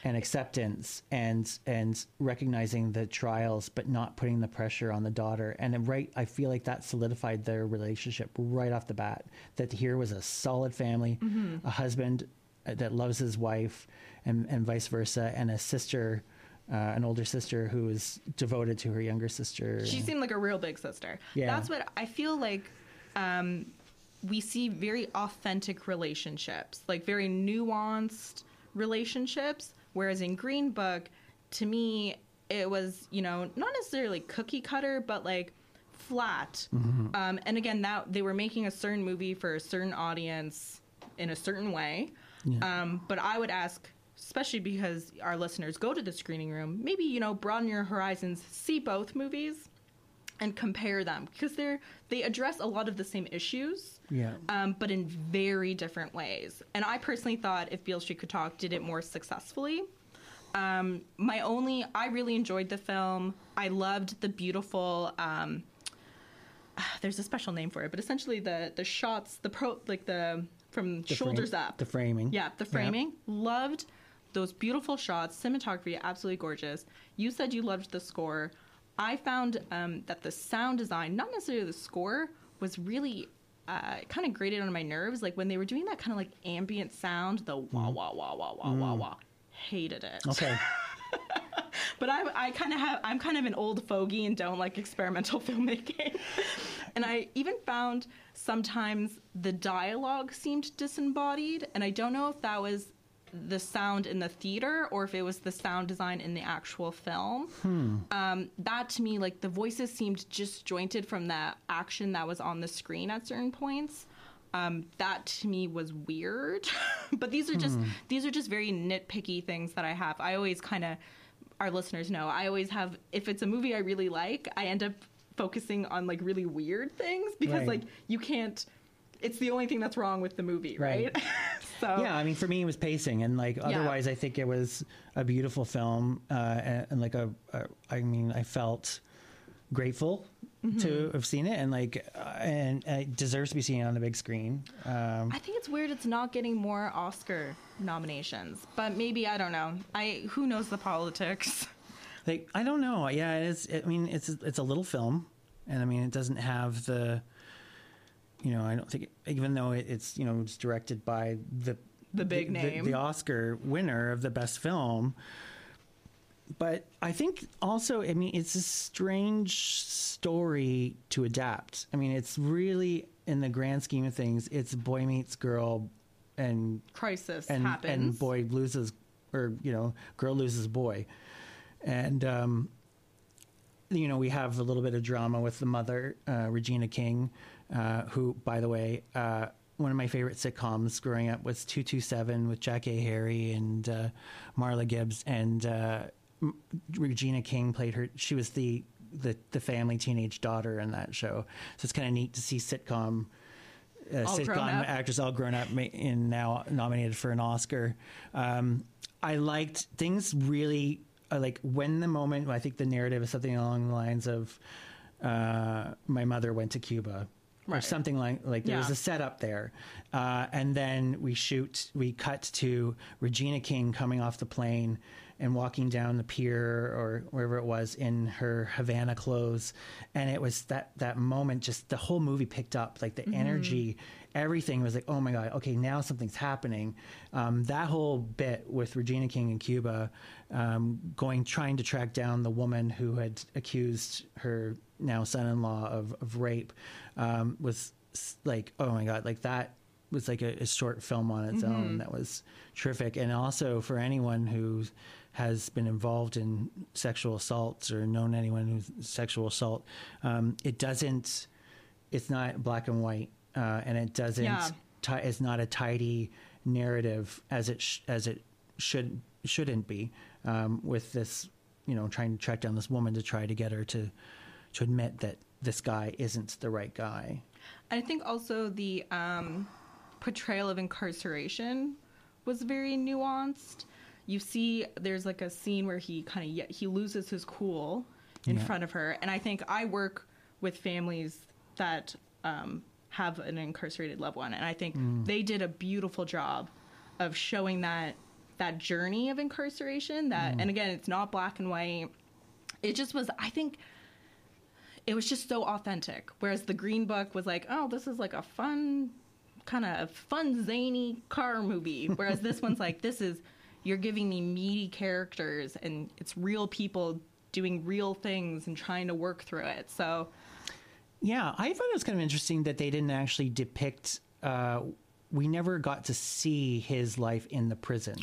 and acceptance and and recognizing the trials but not putting the pressure on the daughter and right i feel like that solidified their relationship right off the bat that here was a solid family a husband uh, that loves his wife and and vice versa and a sister uh, an older sister who is devoted to her younger sister She seemed like a real big sister. Yeah. That's what I feel like. Um, we see very authentic relationships, like very nuanced relationships. Whereas in Green Book, to me, it was you know not necessarily cookie cutter, but like flat. Um, and again, that they were making a certain movie for a certain audience in a certain way. Um, but I would ask, especially because our listeners go to the screening room, maybe you know broaden your horizons, see both movies, and compare them because they're they address a lot of the same issues. Yeah. Um, but in very different ways. And I personally thought if Beale Street Could Talk did it more successfully. Um, my only, I really enjoyed the film. I loved the beautiful. Um, there's a special name for it, but essentially the the shots, the pro, like the from The shoulders frame- up, the framing yeah, the framing. Loved those beautiful shots, cinematography, absolutely gorgeous. You said you loved the score. I found um, that the sound design, not necessarily the score, was really uh, kind of grated on my nerves. Like when they were doing that kind of like ambient sound, the wah wah wah wah wah wah wah. Hated it. okay But I, I kind of have, I'm kind of an old fogey and don't like experimental filmmaking. and I even found sometimes the dialogue seemed disembodied, and I don't know if that was the sound in the theater or if it was the sound design in the actual film. Hmm. Um, that to me, like the voices seemed disjointed from the action that was on the screen at certain points. Um, that to me was weird. but these are just Hmm. these are just very nitpicky things that I have. I always kind of our listeners know. I always have if it's a movie I really like, I end up focusing on like really weird things because Right. like you can't it's the only thing that's wrong with the movie, right? Right. so yeah, I mean, for me, it was pacing, and like otherwise, I think it was a beautiful film, uh, and, and like a, a, I mean, I felt grateful Mm-hmm. to have seen it, and like, uh, and it deserves to be seen on the big screen. Um, I think it's weird it's not getting more Oscar nominations, but maybe I don't know. I who knows the politics. like, I don't know. Yeah, it's. I mean, it's it's a little film, and I mean, it doesn't have the. You know, I don't think, even though it, it's you know it's directed by the The big name. the, Oscar winner of the best film. But I think also, I mean, it's a strange story to adapt. I mean, it's really, in the grand scheme of things, it's boy meets girl, and Crisis and happens. and boy loses, or you know, girl loses boy, and um, you know, we have a little bit of drama with the mother, uh, Regina King, uh, who, by the way, uh, one of my favorite sitcoms growing up was 227 with Jackée Harry and uh, Marla Gibbs. And uh, M- Regina King played her, she was the, the, the family teenage daughter in that show. So it's kind of neat to see sitcom. Uh, All sitcom actors all grown up and now nominated for an Oscar. Um, I liked things really uh, like when the moment. I think the narrative is something along the lines of uh, my mother went to Cuba. Or something like like there was a setup there, uh, and then we shoot. We cut to Regina King coming off the plane and walking down the pier or wherever it was in her Havana clothes, and it was that that moment. Just the whole movie picked up like the Mm-hmm. energy, everything was like, oh my god, okay, now something's happening. Um, that whole bit with Regina King in Cuba, um, going trying to track down the woman who had accused her now son-in-law of, of rape um, was like oh my god like that was like a, a short film on its own that was terrific and also for anyone who has been involved in sexual assaults or known anyone who's sexual assault um, it doesn't it's not black and white uh, and it doesn't Yeah. ti- it's not a tidy narrative as it sh- as it should shouldn't be um, with this you know trying to track down this woman to try to get her to to admit that this guy isn't the right guy I think also the um, portrayal of incarceration was very nuanced. You see, there's like a scene where he kind of he loses his cool in Yeah. front of her, and I think I work with families that um, have an incarcerated loved one, and I think they did a beautiful job of showing that that journey of incarceration. That, and again, it's not black and white. It just was. I think it was just so authentic. Whereas the Green Book was like, oh, this is like a fun, kind of fun, zany car movie. Whereas this one's like, this is, you're giving me meaty characters and it's real people doing real things and trying to work through it. So, Yeah, I thought it was kind of interesting that they didn't actually depict. Uh, we never got to see his life in the prison.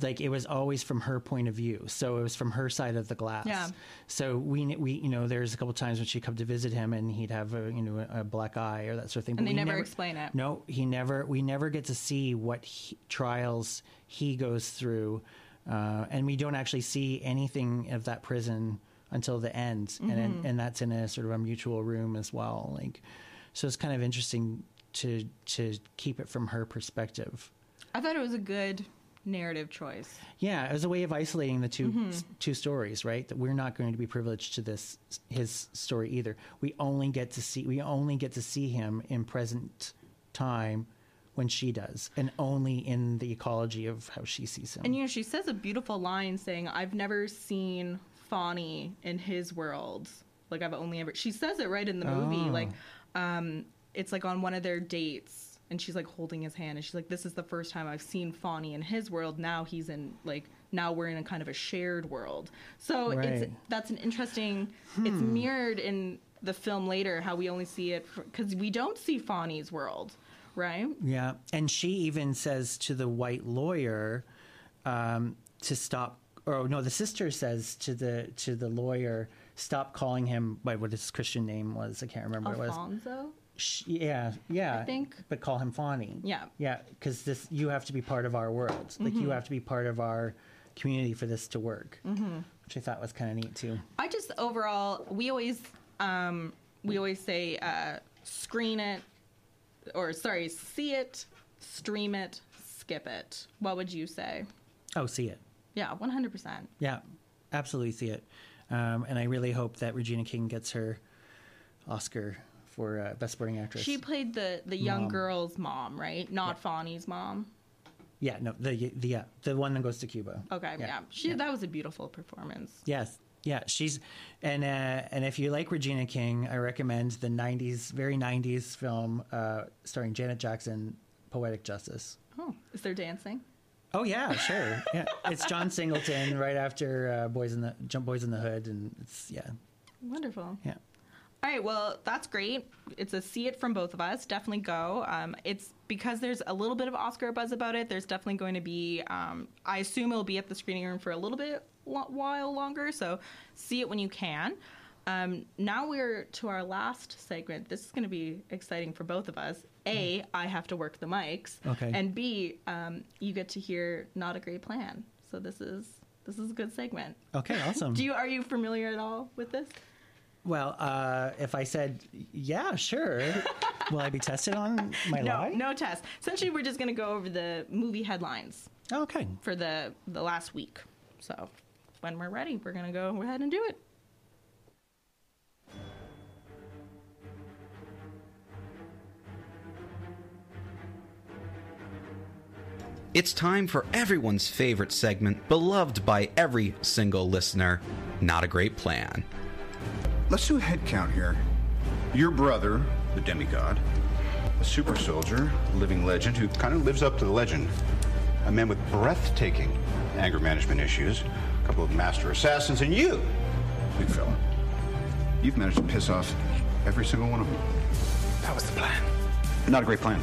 Like it was always from her point of view, so it was from her side of the glass. Yeah. So we we you know there's a couple times when she would come to visit him and he'd have a you know a black eye or that sort of thing. And but they we never explain it. No, he never. We never get to see what he, trials he goes through, uh, and we don't actually see anything of that prison until the end, Mm-hmm. and and that's in a sort of a mutual room as well. Like, so it's kind of interesting to to keep it from her perspective. I thought it was a good narrative choice. Yeah, as a way of isolating the 2 two stories, right? That we're not going to be privileged to this his story either. We only get to see we only get to see him in present time when she does, and only in the ecology of how she sees him. And you know, she says a beautiful line saying, "I've never seen Fonny in his world. Like I've only ever." She says it right in the movie. Oh. Like, um, it's like on one of their dates, and she's like holding his hand, and she's like, "This is the first time I've seen Fonny in his world. Now he's in like." Now we're in a kind of a shared world, so it's Right. Hmm. that's an interesting. It's mirrored in the film later how we only see it because we don't see Fonny's world, right? Yeah, and she even says to the white lawyer, um, to stop. Or no, the sister says to the to the lawyer, stop calling him by what his Christian name was. I can't remember what it was. Sh- Yeah, yeah. I think. but call him Fonny. Yeah. yeah, because this you have to be part of our world. Like Mm-hmm. you have to be part of our community for this to work, mm-hmm. which I thought was kind of neat too. I just overall, we always, um, we always say, uh, screen it, or sorry, see it, stream it, skip it. What would you say? Oh, see it. Yeah, one hundred percent. Yeah, absolutely see it. Um, and I really hope that Regina King gets her Oscar for uh, Best Supporting Actress. She played the the young Mom. girl's mom, right? Not Fonny's mom. yeah, no, the the yeah, the one that goes to Cuba. Okay, yeah, she that was a beautiful performance. Yes. Yeah, she's and uh, and if you like Regina King, I recommend the '90s, very '90s film uh, starring Janet Jackson, "Poetic Justice." Oh, is there dancing? Oh yeah, sure. Yeah, it's John Singleton right after uh, Boys in the Jump Boys in the Hood, and it's yeah, Wonderful. yeah. All right, well, that's great. It's a see it from both of us. Definitely go. Um, it's because there's a little bit of Oscar buzz about it. There's definitely going to be. Um, I assume it'll be at the screening room for a little bit lo- while longer. So see it when you can. Um, now we're to our last segment. This is going to be exciting for both of us. A, I have to work the mics. Okay. And B, um, you get to hear not a great plan. So this is this is a good segment. Okay, awesome. Do you are you familiar at all with this? Well, uh, if I said yeah, sure, will I be tested on my No, lie? no test. Essentially, we're just going to go over the movie headlines Oh, okay. for the the last week. So, when we're ready, we're going to go ahead and do it. It's time for everyone's favorite segment, beloved by every single listener Not a Great Plan. Let's do a head count here. Your brother, the demigod, a super soldier, a living legend who kind of lives up to the legend, a man with breathtaking anger management issues, a couple of master assassins, and you, big fella. You've managed to piss off every single one of them. That was the plan. Not a great plan.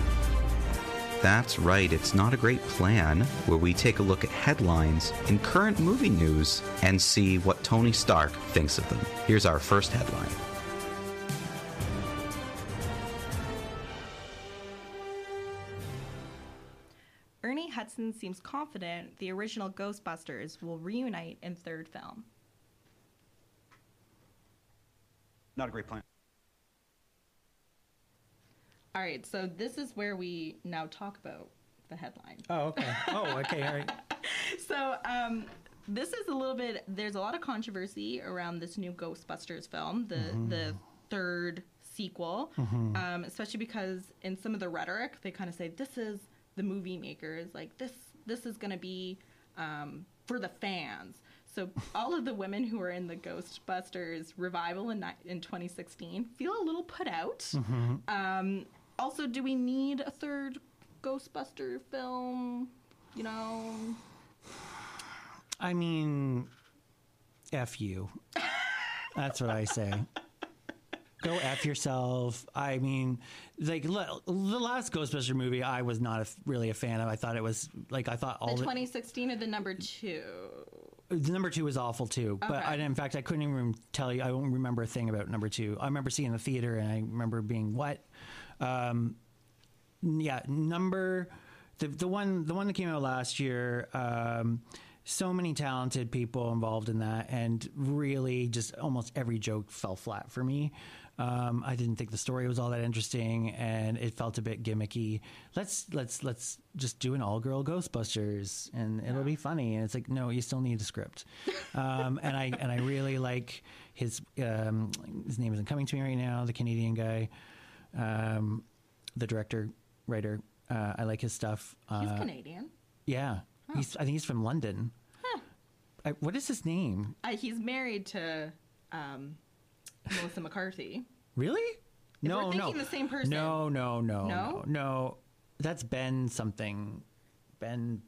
That's right, it's Not a Great Plan, where we take a look at headlines in current movie news and see what Tony Stark thinks of them. Here's our first headline. Ernie Hudson seems confident the original Ghostbusters will reunite in third film. Not a great plan. All right, so this is where we now talk about the headline. Oh, okay. Oh, okay. All right. So, um, this is a little bit. There's a lot of controversy around this new Ghostbusters film, the the third sequel, um, especially because in some of the rhetoric they kind of say this is the movie makers, like this this is going to be um, for the fans. So all of the women who were in the Ghostbusters revival in in 2016 feel a little put out. Um, also, do we need a third Ghostbuster film? You know, I mean, F you. That's what I say. Go F yourself. I mean, like le- the last Ghostbuster movie, I was not a f really a fan of. I thought it was like I thought all the, 2016 or the number two. the number two was awful too. But Okay. I, in fact, I couldn't even tell you. I don't remember a thing about number two. I remember seeing the theater, and I remember being what. Um, yeah, number the the one the one that came out last year. Um, so many talented people involved in that, and really, just almost every joke fell flat for me. Um, I didn't think the story was all that interesting, and it felt a bit gimmicky. Let's let's let's just do an all girl Ghostbusters, and it'll be funny. And it's like, no, you still need a script. Um, and I and I really like his um, his name isn't coming to me right now. The Canadian guy, um, the director, writer. Uh, I like his stuff. He's Uh, Canadian. yeah, he's. I think he's from London. I, what is his name? Uh, he's married to um, Melissa McCarthy. Really? no, we're no. the same person. No, no, no, No? no, no. That's Ben something. Ben.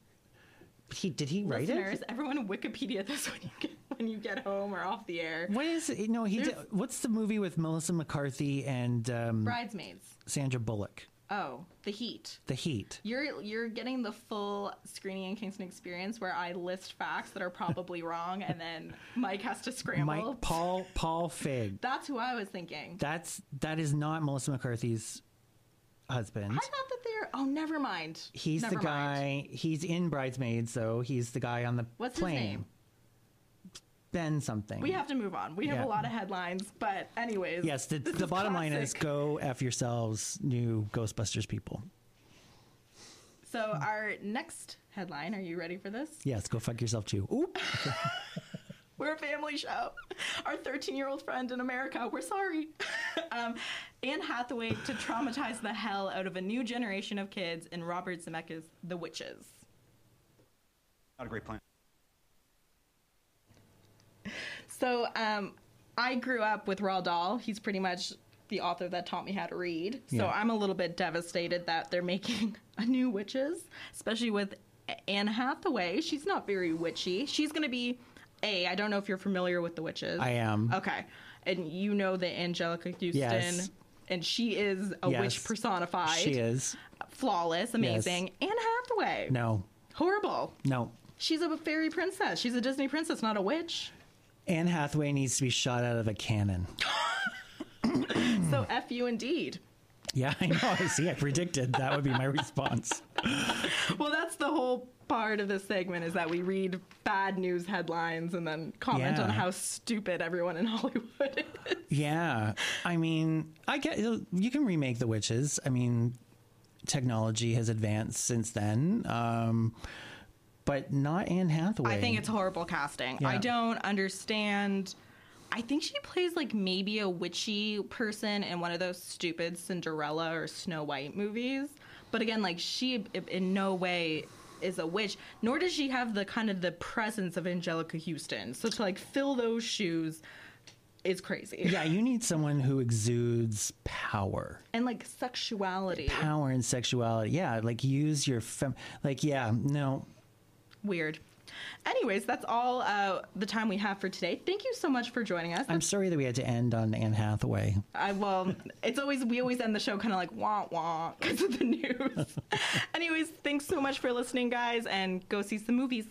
He did he write Listeners, it? everyone Wikipedia this when you get when you get home or off the air. What is it? No, he. Did, what's the movie with Melissa McCarthy and um, Bridesmaids. Sandra Bullock? Oh, The Heat. The Heat. You're you're getting the full screening in Kingston experience where I list facts that are probably wrong and then Mike has to scramble. Mike Paul Paul Feig. That's who I was thinking. That's that is not Melissa McCarthy's husband. I thought that they're oh never mind. He's Never the mind. guy. He's in Bridesmaids, though. He's the guy on the What's plane. his name? Ben something. We have to move on. We have Yeah. a lot of headlines, but anyways. yes, the, the bottom line is go f yourselves, new Ghostbusters people. So our next headline, are you ready for this? Yes, go fuck yourself too. Oop. We're a family show. Our 13 year old friend in America, we're sorry. um, Anne Hathaway to traumatize the hell out of a new generation of kids in Robert Zemeckis' The Witches. Not a great plan. So um, I grew up with Roald Dahl. He's pretty much the author that taught me how to read. So Yeah. I'm a little bit devastated that they're making a new Witches, especially with Anne Hathaway. She's not very witchy. She's going to be a. I don't know if you're familiar with the Witches. I am. Okay, and you know that Anjelica Huston. Yes. And she is a Yes. witch personified. She is. Flawless, amazing. Anne Hathaway. No, Horrible. no. She's a fairy princess. She's a Disney princess, not a witch. Anne Hathaway needs to be shot out of a cannon. So F you indeed. Yeah, I know. I see, I predicted that would be my response. Well, that's the whole part of this segment is that we read bad news headlines and then comment Yeah. on how stupid everyone in Hollywood is. Yeah, I mean, I get you can remake The Witches. I mean, technology has advanced since then, um, but not Anne Hathaway. I think it's horrible casting. I don't understand. I think she plays like maybe a witchy person in one of those stupid Cinderella or Snow White movies. But again, like she in no way is a witch, nor does she have the kind of the presence of Anjelica Huston. So to like fill those shoes is crazy. Yeah, you need someone who exudes power, And like sexuality. power and sexuality. Yeah, like use your fem. Like, yeah, no, Weird. Anyways, that's all uh, the time we have for today. Thank you so much for joining us. I'm sorry that we had to end on Anne Hathaway. I well, it's always we always end the show kind of like wah wah because of the news. Anyways, thanks so much for listening, guys, and go see some movies.